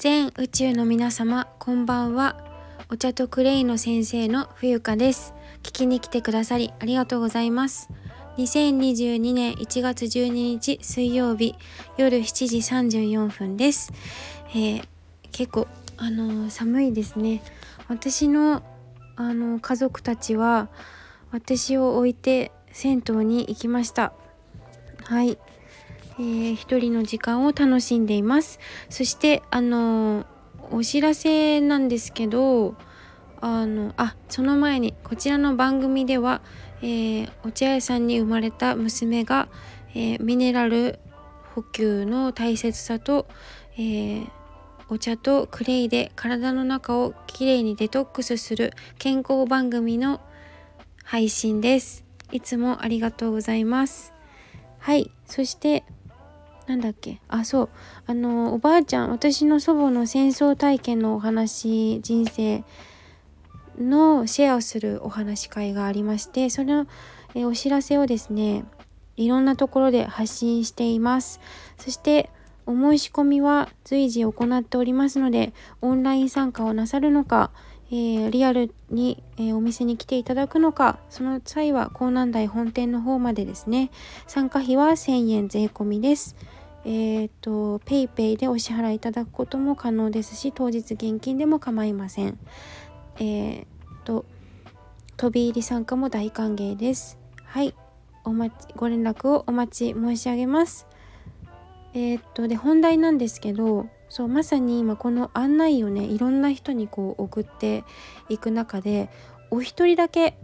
全宇宙の皆様こんばんは。お茶とクレイの先生の冬香です。聞きに来てくださりありがとうございます。2022年1月12日水曜日夜7時34分です、えー、結構あのー、寒いですね。私のあの家族たちは私を置いて銭湯に行きました。はい。えー、一人の時間を楽しんでいますそしてあのお知らせなんですけどあのあその前にこちらの番組では、えー、お茶屋さんに生まれた娘が、えー、ミネラル補給の大切さと、えー、お茶とクレイで体の中をきれいにデトックスする健康番組の配信です。いつもありがとうございます。はい、そしてなんだっけ？あそう。あのおばあちゃん私の祖母の戦争体験のお話人生のシェアをするお話会がありましてそのえお知らせをですねいろんなところで発信しています。そしてお申し込みは随時行っておりますのでオンライン参加をなさるのか、えー、リアルに、えー、お店に来ていただくのかその際は港南台本店の方までですね参加費は1000円税込みです。えっ、ー、と PayPay でお支払いいただくことも可能ですし当日現金でも構いません。えっ、ー、と飛び入り参加も大歓迎です。はいお待ちご連絡をお待ち申し上げます。えっ、ー、とで本題なんですけどそうまさに今この案内をねいろんな人にこう送っていく中でお一人だけ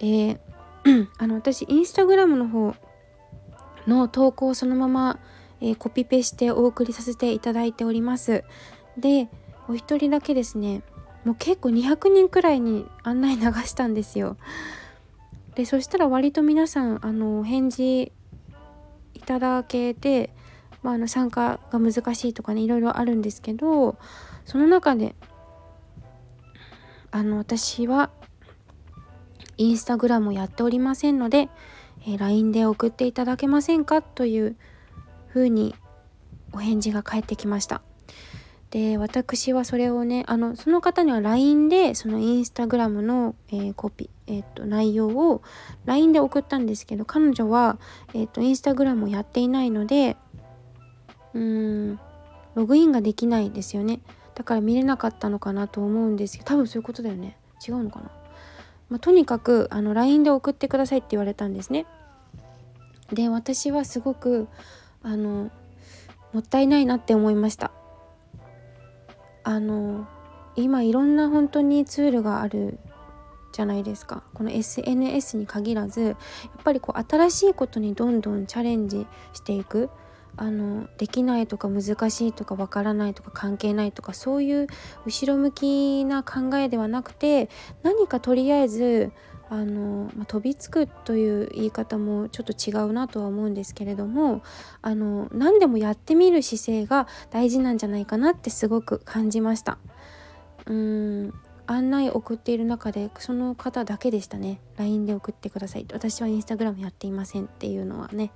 えー、あの私インスタグラムの方の投稿をそのまま、えー、コピペしてお送りさせていただいております。でお一人だけですねもう結構200人くらいに案内流したんですよ。でそしたら割と皆さんあの返事いただけて、まあ、あの参加が難しいとかねいろいろあるんですけどその中であの私はインスタグラムをやっておりませんのでえ LINE で送っていただけませんか？というふうにお返事が返ってきました。で私はそれをねあのその方には LINE でそのインスタグラムの、えー、コピー、えー、っと内容を LINE で送ったんですけど彼女は、えー、っとインスタグラムをやっていないのでうーんログインができないですよねだから見れなかったのかなと思うんですけど多分そういうことだよね違うのかなまあ、とにかくあの LINE で送ってくださいって言われたんですね。で私はすごくあのもったいないなって思いました。あの今いろんな本当にツールがあるじゃないですかこの SNS に限らずやっぱりこう新しいことにどんどんチャレンジしていくあのできないとか難しいとかわからないとか関係ないとかそういう後ろ向きな考えではなくて何かとりあえずあの、まあ、飛びつくという言い方もちょっと違うなとは思うんですけれどもあの何でもやってみる姿勢が大事なんじゃないかなってすごく感じました。うん案内送っている中でその方だけでしたね。LINE で送ってください。私は Instagram やっていませんっていうのはね。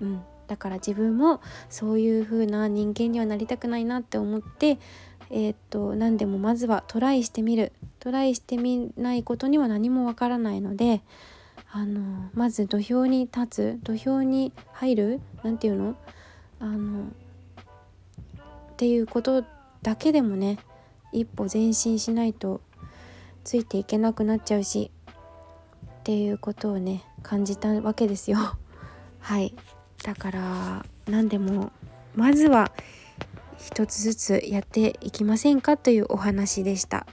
うん。だから自分もそういう風な人間にはなりたくないなって思ってえー、っと何でもまずはトライしてみる。トライしてみないことには何もわからないのであのまず土俵に立つ土俵に入る何て言うの？あのっていうことだけでもね一歩前進しないとついていけなくなっちゃうしっていうことをね感じたわけですよ。はい。だから何でもまずは一つずつやっていきませんかというお話でした。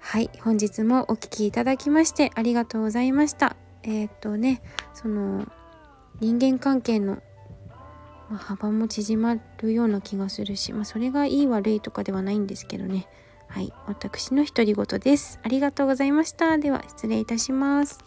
はい本日もお聴きいただきましてありがとうございました。えっ、とねその人間関係のま幅も縮まるような気がするし、まあ、それがいい悪いとかではないんですけどね。はい私の独り言です。ありがとうございました。では失礼いたします。